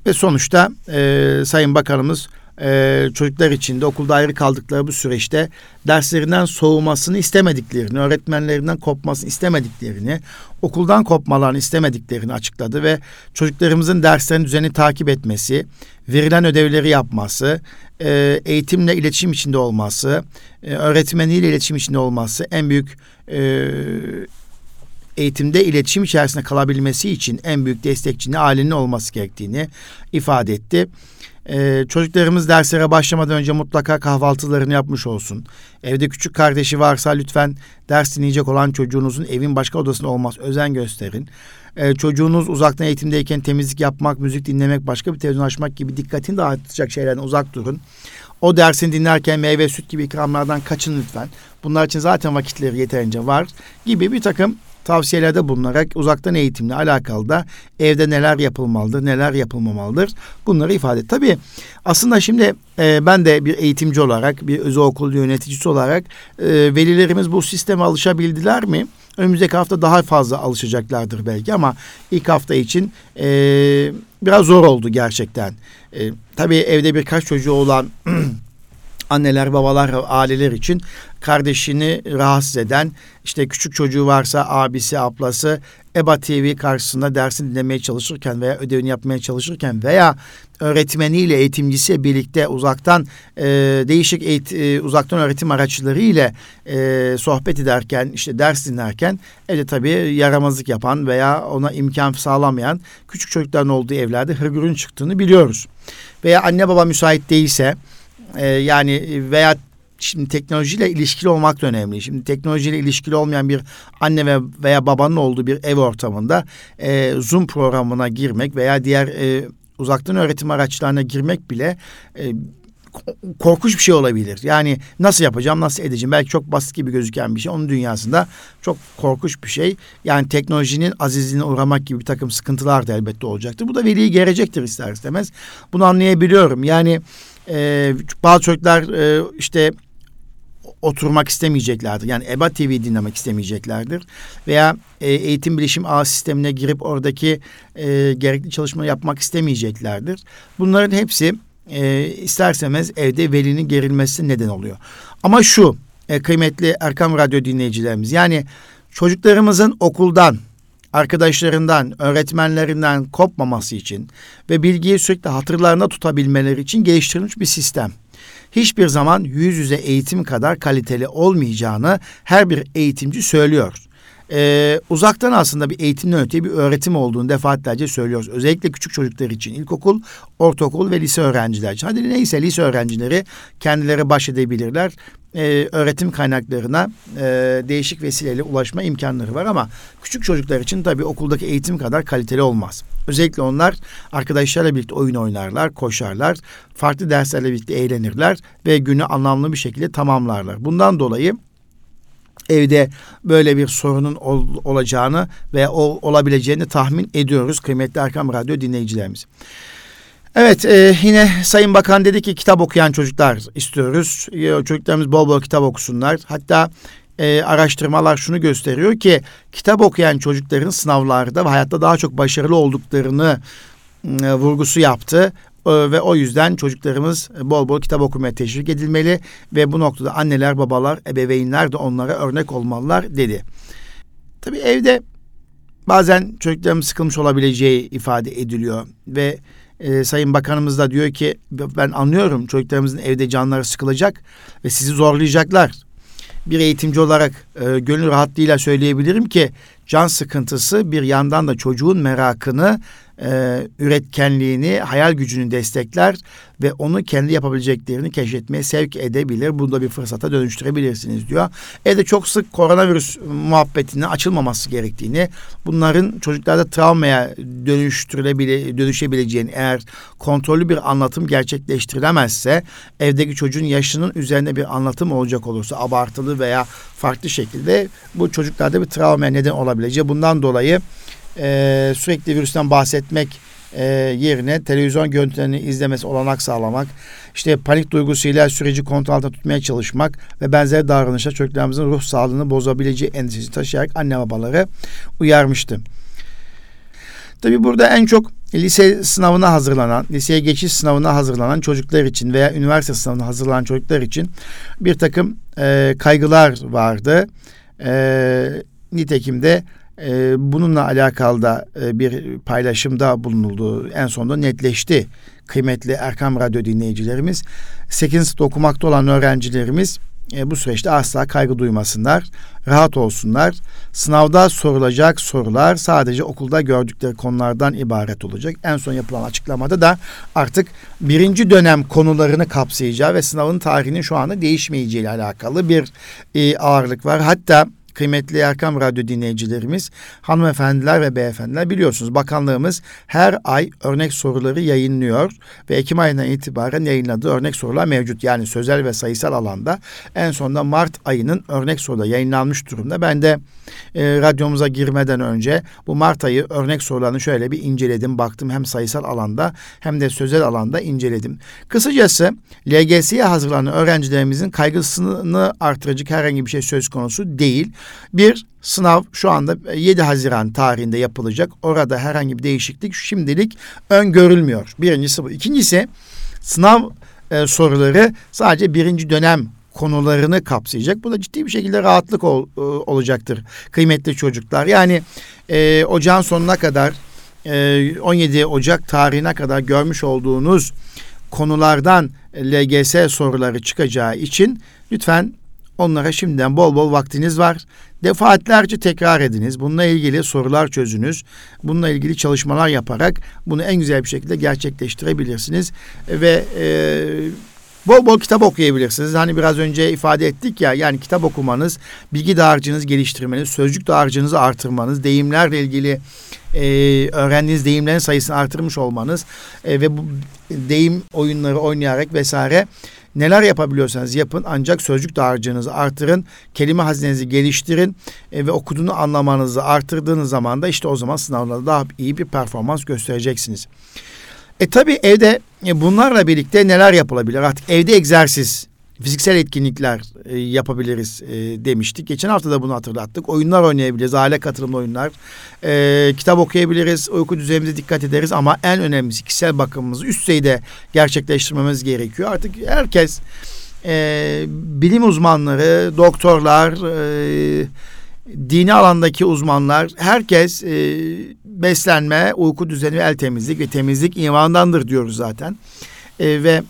ve sonuçta e, Sayın Bakanımız e, çocuklar için de okulda ayrı kaldıkları bu süreçte derslerinden soğumasını istemediklerini, öğretmenlerinden kopmasını istemediklerini, okuldan kopmalarını istemediklerini açıkladı ve çocuklarımızın derslerini düzeni takip etmesi, verilen ödevleri yapması, e, eğitimle iletişim içinde olması, e, öğretmeniyle iletişim içinde olması en büyük e, eğitimde iletişim içerisinde kalabilmesi için en büyük destekçinin ailenin olması gerektiğini ifade etti. Ee, çocuklarımız derslere başlamadan önce mutlaka kahvaltılarını yapmış olsun. Evde küçük kardeşi varsa lütfen ders dinleyecek olan çocuğunuzun evin başka odasında olmaz. Özen gösterin. Ee, çocuğunuz uzaktan eğitimdeyken temizlik yapmak, müzik dinlemek, başka bir televizyon açmak gibi dikkatini dağıtacak şeylerden uzak durun. O dersini dinlerken meyve, süt gibi ikramlardan kaçın lütfen. Bunlar için zaten vakitleri yeterince var gibi bir takım tavsiyelerde bulunarak uzaktan eğitimle alakalı da evde neler yapılmalıdır, neler yapılmamalıdır bunları ifade et. Tabii aslında şimdi e, ben de bir eğitimci olarak, bir özel okul yöneticisi olarak e, velilerimiz bu sisteme alışabildiler mi? Önümüzdeki hafta daha fazla alışacaklardır belki ama ilk hafta için e, biraz zor oldu gerçekten. E, tabii evde birkaç çocuğu olan anneler, babalar, aileler için kardeşini rahatsız eden, işte küçük çocuğu varsa abisi, ablası EBA TV karşısında dersini dinlemeye çalışırken veya ödevini yapmaya çalışırken veya öğretmeniyle, eğitimcisiyle birlikte uzaktan e, değişik eğit, e, uzaktan öğretim araçları ile e, sohbet ederken, işte ders dinlerken evde tabii yaramazlık yapan veya ona imkan sağlamayan küçük çocukların olduğu evlerde hırgürün çıktığını biliyoruz. Veya anne baba müsait değilse e, yani veya şimdi teknolojiyle ilişkili olmak da önemli. Şimdi teknolojiyle ilişkili olmayan bir anne ve veya babanın olduğu bir ev ortamında e, Zoom programına girmek veya diğer e, uzaktan öğretim araçlarına girmek bile e, korkunç bir şey olabilir. Yani nasıl yapacağım, nasıl edeceğim? Belki çok basit gibi gözüken bir şey. Onun dünyasında çok korkunç bir şey. Yani teknolojinin azizliğine uğramak gibi bir takım sıkıntılar da elbette olacaktır. Bu da veliyi gerecektir ister istemez. Bunu anlayabiliyorum. Yani e, bazı çocuklar e, işte oturmak istemeyeceklerdir. Yani EBA TV dinlemek istemeyeceklerdir. Veya e, eğitim bilişim ağ sistemine girip oradaki e, gerekli çalışma yapmak istemeyeceklerdir. Bunların hepsi e, istersemez evde velinin gerilmesi neden oluyor. Ama şu e, kıymetli Erkam Radyo dinleyicilerimiz yani çocuklarımızın okuldan arkadaşlarından, öğretmenlerinden kopmaması için ve bilgiyi sürekli hatırlarında tutabilmeleri için geliştirilmiş bir sistem. Hiçbir zaman yüz yüze eğitim kadar kaliteli olmayacağını her bir eğitimci söylüyor. Ee, uzaktan aslında bir eğitimden öte bir öğretim olduğunu defaatlerce söylüyoruz. Özellikle küçük çocuklar için ilkokul, ortaokul ve lise öğrenciler için. Hadi neyse lise öğrencileri kendileri baş edebilirler e, öğretim kaynaklarına e, değişik vesileyle ulaşma imkanları var ama küçük çocuklar için tabii okuldaki eğitim kadar kaliteli olmaz. Özellikle onlar arkadaşlarla birlikte oyun oynarlar, koşarlar, farklı derslerle birlikte eğlenirler ve günü anlamlı bir şekilde tamamlarlar. Bundan dolayı evde böyle bir sorunun ol, olacağını ve ol, olabileceğini tahmin ediyoruz kıymetli Erkam Radyo dinleyicilerimiz. Evet e, yine Sayın Bakan dedi ki kitap okuyan çocuklar istiyoruz. E, çocuklarımız bol bol kitap okusunlar. Hatta e, araştırmalar şunu gösteriyor ki kitap okuyan çocukların sınavlarda ve hayatta daha çok başarılı olduklarını e, vurgusu yaptı. E, ve o yüzden çocuklarımız bol bol kitap okumaya teşvik edilmeli ve bu noktada anneler, babalar, ebeveynler de onlara örnek olmalılar dedi. Tabii evde bazen çocuklarımız sıkılmış olabileceği ifade ediliyor ve e, Sayın Bakanımız da diyor ki ben anlıyorum çocuklarımızın evde canları sıkılacak ve sizi zorlayacaklar. Bir eğitimci olarak e, gönül rahatlığıyla söyleyebilirim ki can sıkıntısı bir yandan da çocuğun merakını e, üretkenliğini, hayal gücünü destekler ve onu kendi yapabileceklerini keşfetmeye sevk edebilir. Bunu da bir fırsata dönüştürebilirsiniz diyor. Evde çok sık koronavirüs muhabbetinin açılmaması gerektiğini, bunların çocuklarda travmaya dönüştürülebilir, dönüşebileceğini eğer kontrollü bir anlatım gerçekleştirilemezse evdeki çocuğun yaşının üzerinde bir anlatım olacak olursa abartılı veya farklı şekilde bu çocuklarda bir travmaya neden olabileceği bundan dolayı e, sürekli virüsten bahsetmek e, yerine televizyon görüntülerini izlemesi olanak sağlamak, işte panik duygusuyla süreci kontrol altında tutmaya çalışmak ve benzer davranışlar çocuklarımızın ruh sağlığını bozabileceği endişesi taşıyarak anne babaları uyarmıştı. Tabii burada en çok lise sınavına hazırlanan, liseye geçiş sınavına hazırlanan çocuklar için veya üniversite sınavına hazırlanan çocuklar için bir takım e, kaygılar vardı. E, nitekim de e, bununla alakalı da e, bir paylaşımda bulunuldu. En sonunda netleşti kıymetli Erkam Radyo dinleyicilerimiz. 8. sınıfta okumakta olan öğrencilerimiz e, bu süreçte asla kaygı duymasınlar, rahat olsunlar. Sınavda sorulacak sorular sadece okulda gördükleri konulardan ibaret olacak. En son yapılan açıklamada da artık birinci dönem konularını kapsayacağı ve sınavın tarihinin şu anda değişmeyeceği ile alakalı bir e, ağırlık var. Hatta kıymetli Erkam Radyo dinleyicilerimiz, hanımefendiler ve beyefendiler biliyorsunuz bakanlığımız her ay örnek soruları yayınlıyor ve Ekim ayından itibaren yayınladığı örnek sorular mevcut. Yani sözel ve sayısal alanda en sonunda Mart ayının örnek soruları yayınlanmış durumda. Ben de e, radyomuza girmeden önce bu Mart ayı örnek sorularını şöyle bir inceledim. Baktım hem sayısal alanda hem de sözel alanda inceledim. Kısacası LGS'ye hazırlanan öğrencilerimizin kaygısını artıracak herhangi bir şey söz konusu değil. Bir sınav şu anda 7 Haziran tarihinde yapılacak. Orada herhangi bir değişiklik şimdilik öngörülmüyor. Birincisi bu. İkincisi sınav e, soruları sadece birinci dönem konularını kapsayacak. Bu da ciddi bir şekilde rahatlık ol, e, olacaktır kıymetli çocuklar. Yani e, ocağın sonuna kadar e, 17 Ocak tarihine kadar görmüş olduğunuz konulardan LGS soruları çıkacağı için lütfen Onlara şimdiden bol bol vaktiniz var. Defaatlerce tekrar ediniz. Bununla ilgili sorular çözünüz. Bununla ilgili çalışmalar yaparak bunu en güzel bir şekilde gerçekleştirebilirsiniz. Ve e, bol bol kitap okuyabilirsiniz. Hani biraz önce ifade ettik ya yani kitap okumanız, bilgi dağarcığınızı geliştirmeniz, sözcük dağarcığınızı artırmanız, deyimlerle ilgili e, öğrendiğiniz deyimlerin sayısını artırmış olmanız e, ve bu deyim oyunları oynayarak vesaire Neler yapabiliyorsanız yapın ancak sözcük dağarcığınızı artırın, kelime hazinenizi geliştirin e, ve okuduğunu anlamanızı artırdığınız zaman da işte o zaman sınavlarda daha iyi bir performans göstereceksiniz. E tabi evde e, bunlarla birlikte neler yapılabilir? Artık evde egzersiz fiziksel etkinlikler e, yapabiliriz e, demiştik. Geçen hafta da bunu hatırlattık. Oyunlar oynayabiliriz, aile katılımlı oyunlar. E, kitap okuyabiliriz, uyku düzenimize dikkat ederiz ama en önemlisi kişisel bakımımızı üst düzeyde gerçekleştirmemiz gerekiyor. Artık herkes e, bilim uzmanları, doktorlar, e, dini alandaki uzmanlar, herkes e, beslenme, uyku düzeni el temizlik ve temizlik imandandır diyoruz zaten. E, ve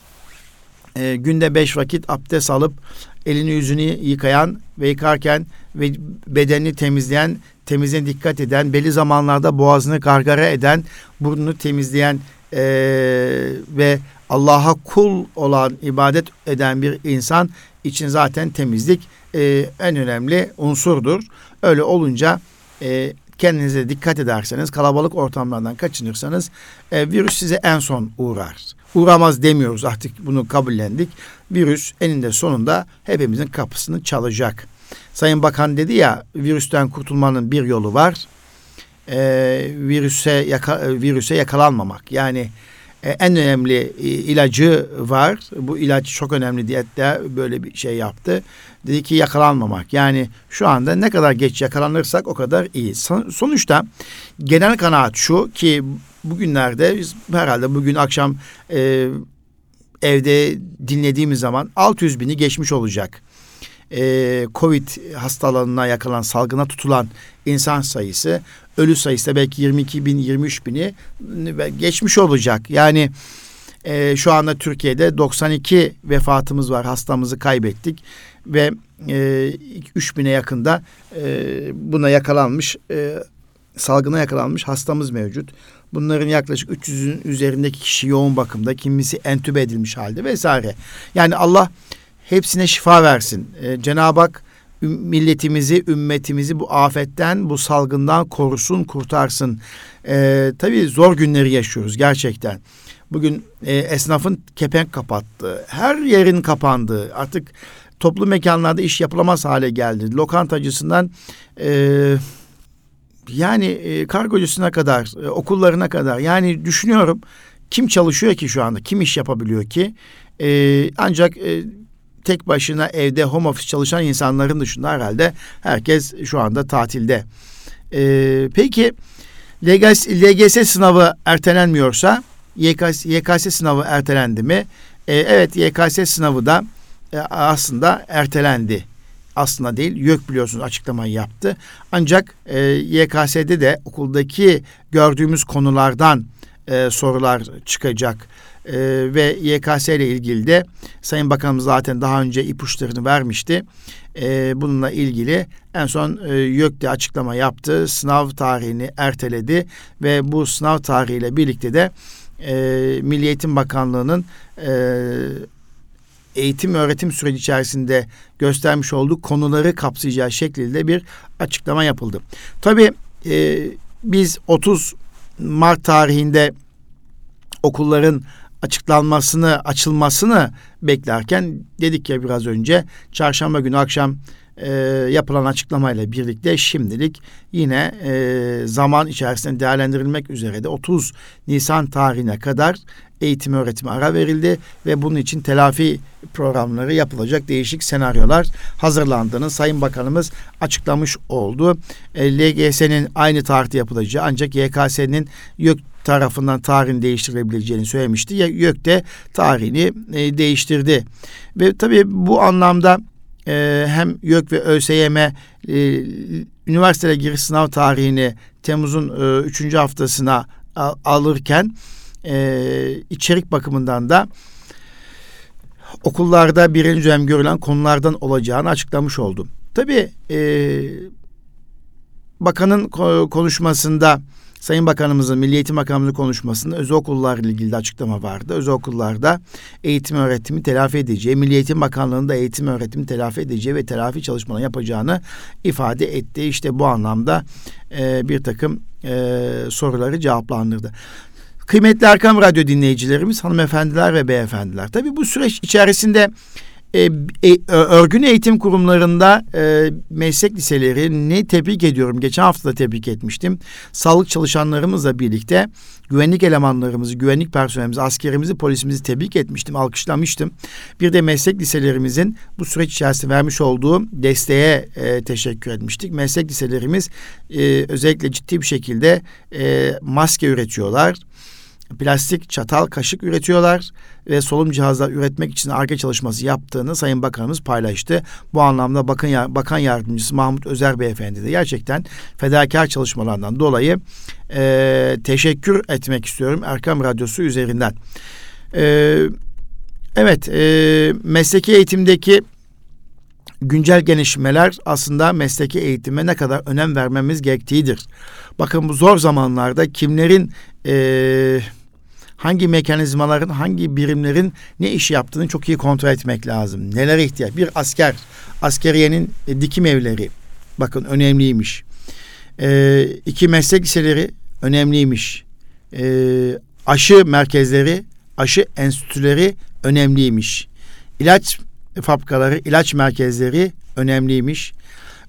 e, günde beş vakit abdest alıp elini yüzünü yıkayan ve yıkarken ve bedenini temizleyen, temizliğine dikkat eden, belli zamanlarda boğazını gargara eden, burnunu temizleyen e, ve Allah'a kul olan, ibadet eden bir insan için zaten temizlik e, en önemli unsurdur. Öyle olunca e, kendinize dikkat ederseniz, kalabalık ortamlardan kaçınırsanız e, virüs size en son uğrar uğramaz demiyoruz artık bunu kabullendik. Virüs eninde sonunda hepimizin kapısını çalacak. Sayın Bakan dedi ya virüsten kurtulmanın bir yolu var. Ee, virüse yaka, virüse yakalanmamak. Yani e, en önemli e, ilacı var. Bu ilaç çok önemli diye de böyle bir şey yaptı. Dedi ki yakalanmamak. Yani şu anda ne kadar geç yakalanırsak o kadar iyi. Sonuçta genel kanaat şu ki bugünlerde biz herhalde bugün akşam e, evde dinlediğimiz zaman 600 bini geçmiş olacak. E, Covid hastalığına yakalan, salgına tutulan insan sayısı, ölü sayısı da belki 22 bin, 23 bini geçmiş olacak. Yani e, şu anda Türkiye'de 92 vefatımız var, hastamızı kaybettik ve e, 3 bine yakında e, buna yakalanmış, e, salgına yakalanmış hastamız mevcut. Bunların yaklaşık 300'ün üzerindeki kişi yoğun bakımda, kimisi entübe edilmiş halde vesaire. Yani Allah hepsine şifa versin. Ee, Cenab-ı Hak milletimizi, ümmetimizi bu afetten, bu salgından korusun, kurtarsın. Ee, tabii zor günleri yaşıyoruz gerçekten. Bugün e, esnafın kepenk kapattı. Her yerin kapandığı, artık toplu mekanlarda iş yapılamaz hale geldi. Lokantacısından e, yani e, kargocusuna kadar, e, okullarına kadar yani düşünüyorum kim çalışıyor ki şu anda, kim iş yapabiliyor ki? E, ancak e, tek başına evde home office çalışan insanların dışında herhalde herkes şu anda tatilde. E, peki LGS, LGS sınavı ertelenmiyorsa YKS, YKS sınavı ertelendi mi? E, evet YKS sınavı da e, aslında ertelendi. Aslında değil YÖK biliyorsunuz açıklamayı yaptı. Ancak e, YKS'de de okuldaki gördüğümüz konulardan e, sorular çıkacak. E, ve YKS ile ilgili de Sayın Bakanımız zaten daha önce ipuçlarını vermişti. E, bununla ilgili en son e, YÖK'te açıklama yaptı. Sınav tarihini erteledi ve bu sınav tarihiyle birlikte de e, Milli Eğitim Bakanlığı'nın e, eğitim öğretim süreci içerisinde göstermiş olduğu konuları kapsayacağı şekilde bir açıklama yapıldı. Tabii e, biz 30 Mart tarihinde okulların açıklanmasını, açılmasını beklerken dedik ya biraz önce çarşamba günü akşam e, yapılan açıklamayla birlikte şimdilik yine e, zaman içerisinde değerlendirilmek üzere de 30 Nisan tarihine kadar eğitim öğretimi ara verildi ve bunun için telafi programları yapılacak değişik senaryolar hazırlandığını Sayın Bakanımız açıklamış oldu. E, LGS'nin aynı tarihte yapılacağı ancak YKS'nin tarafından tarihin değiştirilebileceğini söylemişti. YÖK de tarihini e, değiştirdi. Ve tabii bu anlamda e, hem YÖK ve ÖSYM e, üniversiteye giriş sınav tarihini Temmuz'un e, haftasına a, alırken e, içerik bakımından da okullarda birinci dönem görülen konulardan olacağını açıklamış oldu. Tabii e, bakanın konuşmasında Sayın Bakanımızın, Milli Eğitim Bakanımızın konuşmasında özel okullarla ilgili açıklama vardı. Özel okullarda eğitim öğretimi telafi edeceği, Milli Eğitim Bakanlığı'nda eğitim öğretimi telafi edeceği ve telafi çalışmaları yapacağını ifade etti. İşte bu anlamda e, bir takım e, soruları cevaplandırdı. Kıymetli Erkam Radyo dinleyicilerimiz, hanımefendiler ve beyefendiler. Tabii bu süreç içerisinde e, e, örgün eğitim kurumlarında e, meslek liseleri ne tebrik ediyorum. Geçen hafta da tebrik etmiştim. Sağlık çalışanlarımızla birlikte güvenlik elemanlarımızı, güvenlik personelimizi, askerimizi, polisimizi tebrik etmiştim, alkışlamıştım. Bir de meslek liselerimizin bu süreç içerisinde vermiş olduğu desteğe e, teşekkür etmiştik. Meslek liselerimiz e, özellikle ciddi bir şekilde e, maske üretiyorlar plastik çatal, kaşık üretiyorlar ve solum cihazlar üretmek için arge çalışması yaptığını Sayın Bakanımız paylaştı. Bu anlamda Bakan, Bakan Yardımcısı Mahmut Özer Beyefendi de gerçekten fedakar çalışmalarından dolayı e, teşekkür etmek istiyorum Erkam Radyosu üzerinden. E, evet, e, mesleki eğitimdeki güncel gelişmeler aslında mesleki eğitime ne kadar önem vermemiz gerektiğidir. Bakın bu zor zamanlarda kimlerin e, hangi mekanizmaların, hangi birimlerin ne iş yaptığını çok iyi kontrol etmek lazım. Nelere ihtiyaç? Bir asker, askeriyenin e, dikim evleri, bakın önemliymiş. E, iki meslek liseleri önemliymiş. E, aşı merkezleri, aşı enstitüleri önemliymiş. İlaç fabrikaları, ilaç merkezleri önemliymiş.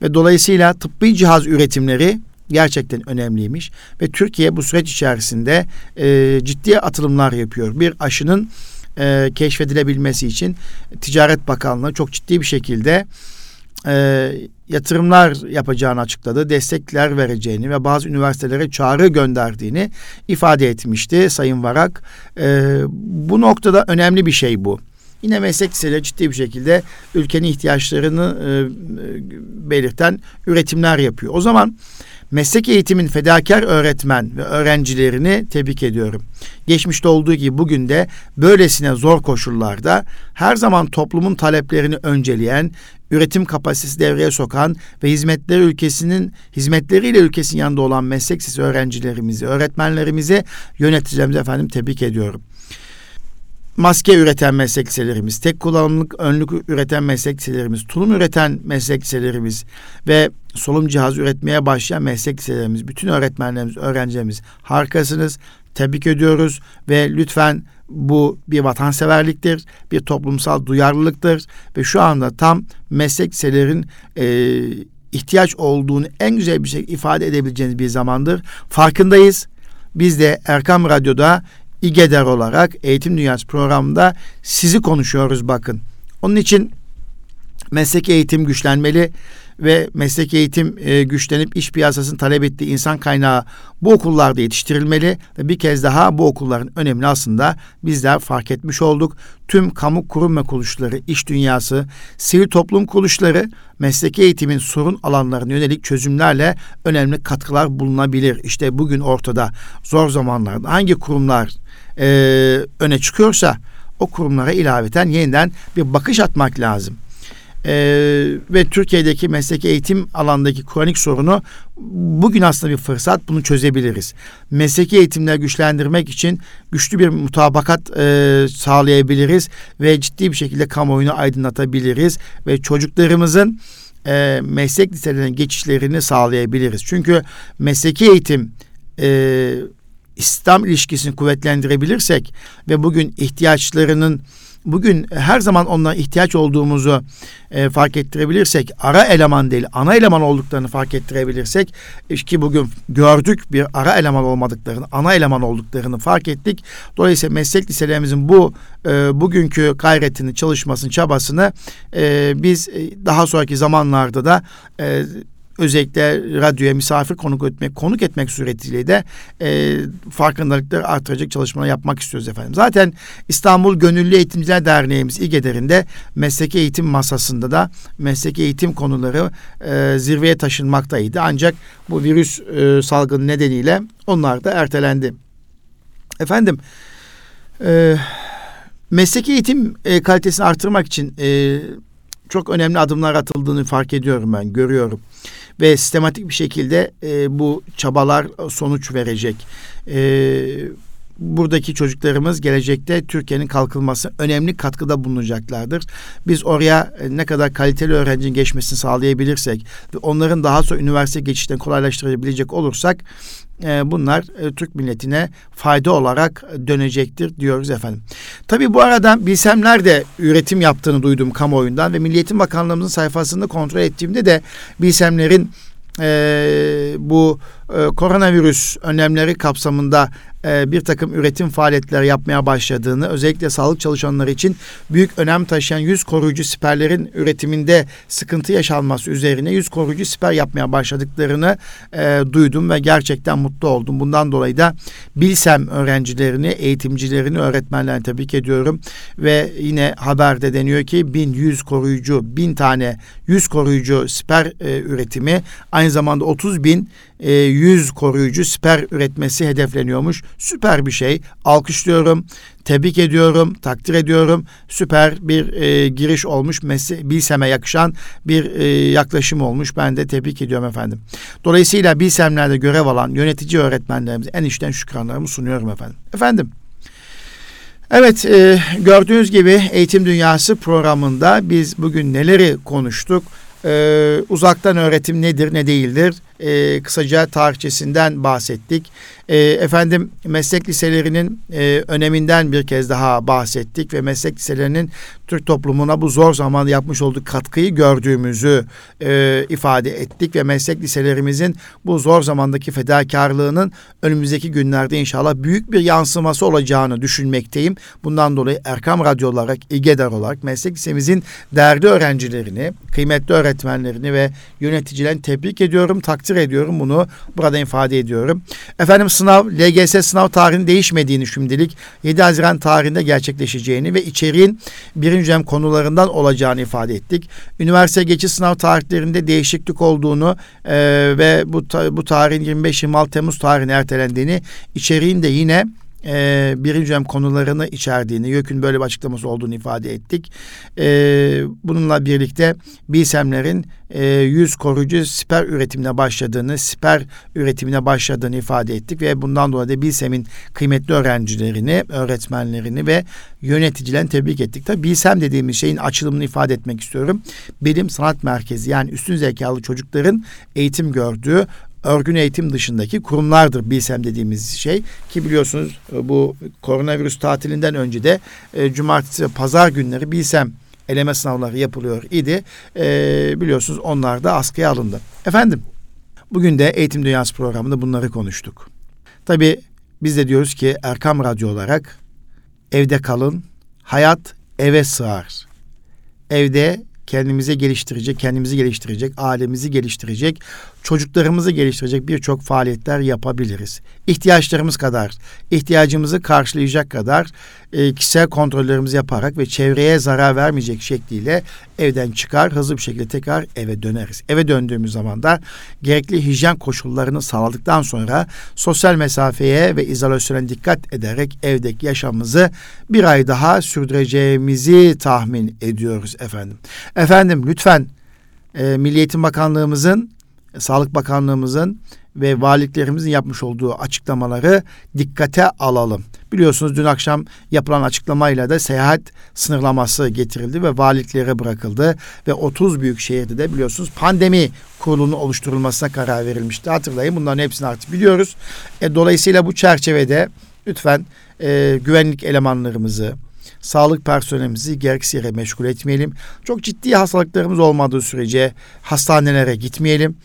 Ve dolayısıyla tıbbi cihaz üretimleri gerçekten önemliymiş ve Türkiye bu süreç içerisinde e, ciddi atılımlar yapıyor. Bir aşının e, keşfedilebilmesi için Ticaret Bakanlığı çok ciddi bir şekilde e, yatırımlar yapacağını açıkladı, destekler vereceğini ve bazı üniversitelere çağrı gönderdiğini ifade etmişti Sayın Varak. E, bu noktada önemli bir şey bu. Yine meslek liseleri ciddi bir şekilde ülkenin ihtiyaçlarını e, belirten üretimler yapıyor. O zaman meslek eğitimin fedakar öğretmen ve öğrencilerini tebrik ediyorum. Geçmişte olduğu gibi bugün de böylesine zor koşullarda her zaman toplumun taleplerini önceleyen, üretim kapasitesi devreye sokan ve hizmetleri ülkesinin hizmetleriyle ülkesinin yanında olan meslek lisesi öğrencilerimizi, öğretmenlerimizi, yöneticilerimizi efendim tebrik ediyorum maske üreten meslek liselerimiz, tek kullanımlık önlük üreten meslek liselerimiz, tulum üreten meslek liselerimiz ve solum cihaz üretmeye başlayan meslek liselerimiz, bütün öğretmenlerimiz, öğrencilerimiz harikasınız. Tebrik ediyoruz ve lütfen bu bir vatanseverliktir, bir toplumsal duyarlılıktır ve şu anda tam meslek liselerin e, ihtiyaç olduğunu en güzel bir şekilde ifade edebileceğiniz bir zamandır. Farkındayız. Biz de Erkam Radyo'da İGEDER olarak Eğitim Dünyası programında sizi konuşuyoruz bakın. Onun için meslek eğitim güçlenmeli. Ve meslek eğitim e, güçlenip iş piyasasının talep ettiği insan kaynağı bu okullarda yetiştirilmeli ve bir kez daha bu okulların önemli aslında bizler fark etmiş olduk. Tüm kamu kurum ve kuruluşları, iş dünyası, sivil toplum kuruluşları mesleki eğitimin sorun alanlarına yönelik çözümlerle önemli katkılar bulunabilir. İşte bugün ortada zor zamanlarda hangi kurumlar e, öne çıkıyorsa o kurumlara ilaveten yeniden bir bakış atmak lazım. Ee, ve Türkiye'deki mesleki eğitim alandaki kronik sorunu bugün aslında bir fırsat bunu çözebiliriz. Mesleki eğitimleri güçlendirmek için güçlü bir mutabakat e, sağlayabiliriz ve ciddi bir şekilde kamuoyunu aydınlatabiliriz ve çocuklarımızın e, meslek liselerine geçişlerini sağlayabiliriz. Çünkü mesleki eğitim e, İslam ilişkisini kuvvetlendirebilirsek ve bugün ihtiyaçlarının bugün her zaman onlara ihtiyaç olduğumuzu e, fark ettirebilirsek, ara eleman değil, ana eleman olduklarını fark ettirebilirsek, ki bugün gördük bir ara eleman olmadıklarını, ana eleman olduklarını fark ettik. Dolayısıyla meslek liselerimizin bu e, bugünkü gayretini, çalışmasını, çabasını e, biz e, daha sonraki zamanlarda da e, özellikle radyoya misafir konuk etmek, konuk etmek suretiyle de e, farkındalıkları artıracak çalışmalar yapmak istiyoruz efendim. Zaten İstanbul Gönüllü Eğitimciler Derneğimiz İGEDER'inde mesleki eğitim masasında da mesleki eğitim konuları e, zirveye taşınmaktaydı. Ancak bu virüs e, salgını nedeniyle onlar da ertelendi. Efendim, e, mesleki eğitim e, kalitesini artırmak için e, çok önemli adımlar atıldığını fark ediyorum ben, görüyorum ve sistematik bir şekilde e, bu çabalar sonuç verecek. E, buradaki çocuklarımız gelecekte Türkiye'nin kalkınması önemli katkıda bulunacaklardır. Biz oraya e, ne kadar kaliteli öğrencinin geçmesini sağlayabilirsek ve onların daha sonra üniversite geçişlerini kolaylaştırabilecek olursak e, bunlar e, Türk milletine fayda olarak dönecektir diyoruz efendim. Tabii bu arada Bilsemler de üretim yaptığını duydum kamuoyundan ve Milliyetin Bakanlığımızın sayfasında kontrol ettiğimde de Bilsemlerin e, bu e, koronavirüs önlemleri kapsamında e, bir takım üretim faaliyetleri yapmaya başladığını, özellikle sağlık çalışanları için büyük önem taşıyan yüz koruyucu siperlerin üretiminde sıkıntı yaşanması üzerine yüz koruyucu siper yapmaya başladıklarını e, duydum ve gerçekten mutlu oldum. Bundan dolayı da Bilsem öğrencilerini, eğitimcilerini, öğretmenlerini tebrik ediyorum ve yine haberde deniyor ki 1100 koruyucu, bin tane yüz koruyucu siper e, üretimi aynı zamanda 30 bin e, 100 koruyucu siper üretmesi hedefleniyormuş. Süper bir şey. Alkışlıyorum. Tebrik ediyorum, takdir ediyorum. Süper bir e, giriş olmuş. Mesle Bilsem'e yakışan bir e, yaklaşım olmuş. Ben de tebrik ediyorum efendim. Dolayısıyla Bilsem'lerde görev alan yönetici öğretmenlerimize en içten şükranlarımı sunuyorum efendim. Efendim, Evet, e, gördüğünüz gibi Eğitim Dünyası programında biz bugün neleri konuştuk? Ee, uzaktan öğretim nedir ne değildir e, kısaca tarihçesinden bahsettik. E, efendim meslek liselerinin e, öneminden bir kez daha bahsettik ve meslek liselerinin Türk toplumuna bu zor zamanda yapmış olduğu katkıyı gördüğümüzü e, ifade ettik ve meslek liselerimizin bu zor zamandaki fedakarlığının önümüzdeki günlerde inşallah büyük bir yansıması olacağını düşünmekteyim. Bundan dolayı Erkam Radyo olarak, İGEDER olarak meslek lisemizin değerli öğrencilerini, kıymetli öğretmenlerini ve yöneticilerini tebrik ediyorum, takdir takdir ediyorum bunu burada ifade ediyorum. Efendim sınav LGS sınav tarihinin değişmediğini şimdilik 7 Haziran tarihinde gerçekleşeceğini ve içeriğin birinci dönem konularından olacağını ifade ettik. Üniversite geçiş sınav tarihlerinde değişiklik olduğunu e, ve bu bu tarihin 25-26 Temmuz tarihine ertelendiğini içeriğin de yine e, birinci dönem konularını içerdiğini, YÖK'ün böyle bir açıklaması olduğunu ifade ettik. E, bununla birlikte BİSEM'lerin e, yüz koruyucu siper üretimine başladığını, siper üretimine başladığını ifade ettik ve bundan dolayı da BİSEM'in kıymetli öğrencilerini, öğretmenlerini ve yöneticilerini tebrik ettik. Tabii BİSEM dediğimiz şeyin açılımını ifade etmek istiyorum. Bilim Sanat Merkezi yani üstün zekalı çocukların eğitim gördüğü örgün eğitim dışındaki kurumlardır bilsem dediğimiz şey ki biliyorsunuz e, bu koronavirüs tatilinden önce de e, cumartesi ve pazar günleri bilsem eleme sınavları yapılıyor idi. E, biliyorsunuz onlar da askıya alındı. Efendim bugün de Eğitim Dünyası programında bunları konuştuk. Tabi biz de diyoruz ki Erkam Radyo olarak evde kalın, hayat eve sığar. Evde kendimizi geliştirecek, kendimizi geliştirecek, ailemizi geliştirecek, çocuklarımızı geliştirecek birçok faaliyetler yapabiliriz. İhtiyaçlarımız kadar, ihtiyacımızı karşılayacak kadar e, kişisel kontrollerimizi yaparak ve çevreye zarar vermeyecek şekliyle evden çıkar, hızlı bir şekilde tekrar eve döneriz. Eve döndüğümüz zaman da gerekli hijyen koşullarını sağladıktan sonra sosyal mesafeye ve izolasyona dikkat ederek evdeki yaşamımızı bir ay daha sürdüreceğimizi tahmin ediyoruz efendim. Efendim lütfen e, Milli Eğitim Bakanlığımızın, Sağlık Bakanlığımızın ve valiliklerimizin yapmış olduğu açıklamaları dikkate alalım. Biliyorsunuz dün akşam yapılan açıklamayla da seyahat sınırlaması getirildi ve valiliklere bırakıldı ve 30 büyük şehirde de biliyorsunuz pandemi kurulunun oluşturulmasına karar verilmişti. Hatırlayın bunların hepsini artık biliyoruz. E, dolayısıyla bu çerçevede lütfen e, güvenlik elemanlarımızı, sağlık personelimizi gereksiz yere meşgul etmeyelim. Çok ciddi hastalıklarımız olmadığı sürece hastanelere gitmeyelim.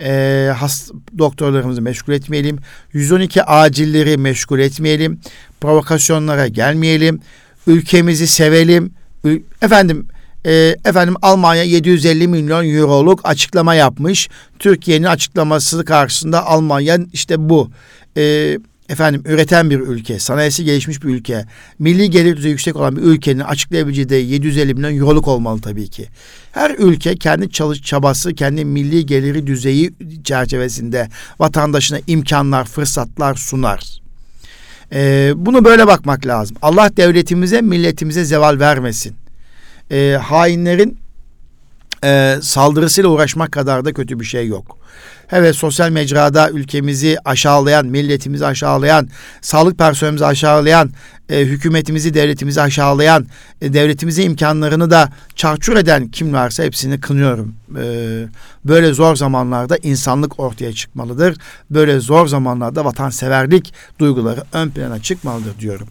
E, hast doktorlarımızı meşgul etmeyelim. 112 acilleri meşgul etmeyelim. Provokasyonlara gelmeyelim. Ülkemizi sevelim. Ül efendim e, efendim Almanya 750 milyon euroluk açıklama yapmış. Türkiye'nin açıklaması karşısında Almanya işte bu. E, efendim üreten bir ülke, sanayisi gelişmiş bir ülke, milli gelir düzeyi yüksek olan bir ülkenin açıklayabileceği de 750 milyon euroluk olmalı tabii ki. Her ülke kendi çalış çabası, kendi milli geliri düzeyi çerçevesinde vatandaşına imkanlar, fırsatlar sunar. Ee, bunu böyle bakmak lazım. Allah devletimize, milletimize zeval vermesin. Ee, hainlerin e, saldırısıyla uğraşmak kadar da kötü bir şey yok. Evet sosyal mecrada ülkemizi aşağılayan, milletimizi aşağılayan, sağlık personelimizi aşağılayan, e, hükümetimizi, devletimizi aşağılayan, e, devletimize imkanlarını da çarçur eden kim varsa hepsini kınıyorum. E, böyle zor zamanlarda insanlık ortaya çıkmalıdır. Böyle zor zamanlarda vatanseverlik duyguları ön plana çıkmalıdır diyorum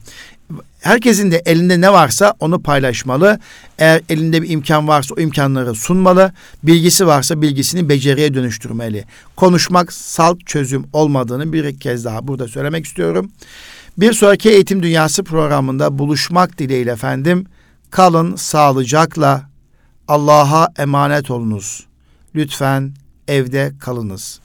herkesin de elinde ne varsa onu paylaşmalı. Eğer elinde bir imkan varsa o imkanları sunmalı. Bilgisi varsa bilgisini beceriye dönüştürmeli. Konuşmak salt çözüm olmadığını bir kez daha burada söylemek istiyorum. Bir sonraki Eğitim Dünyası programında buluşmak dileğiyle efendim. Kalın sağlıcakla. Allah'a emanet olunuz. Lütfen evde kalınız.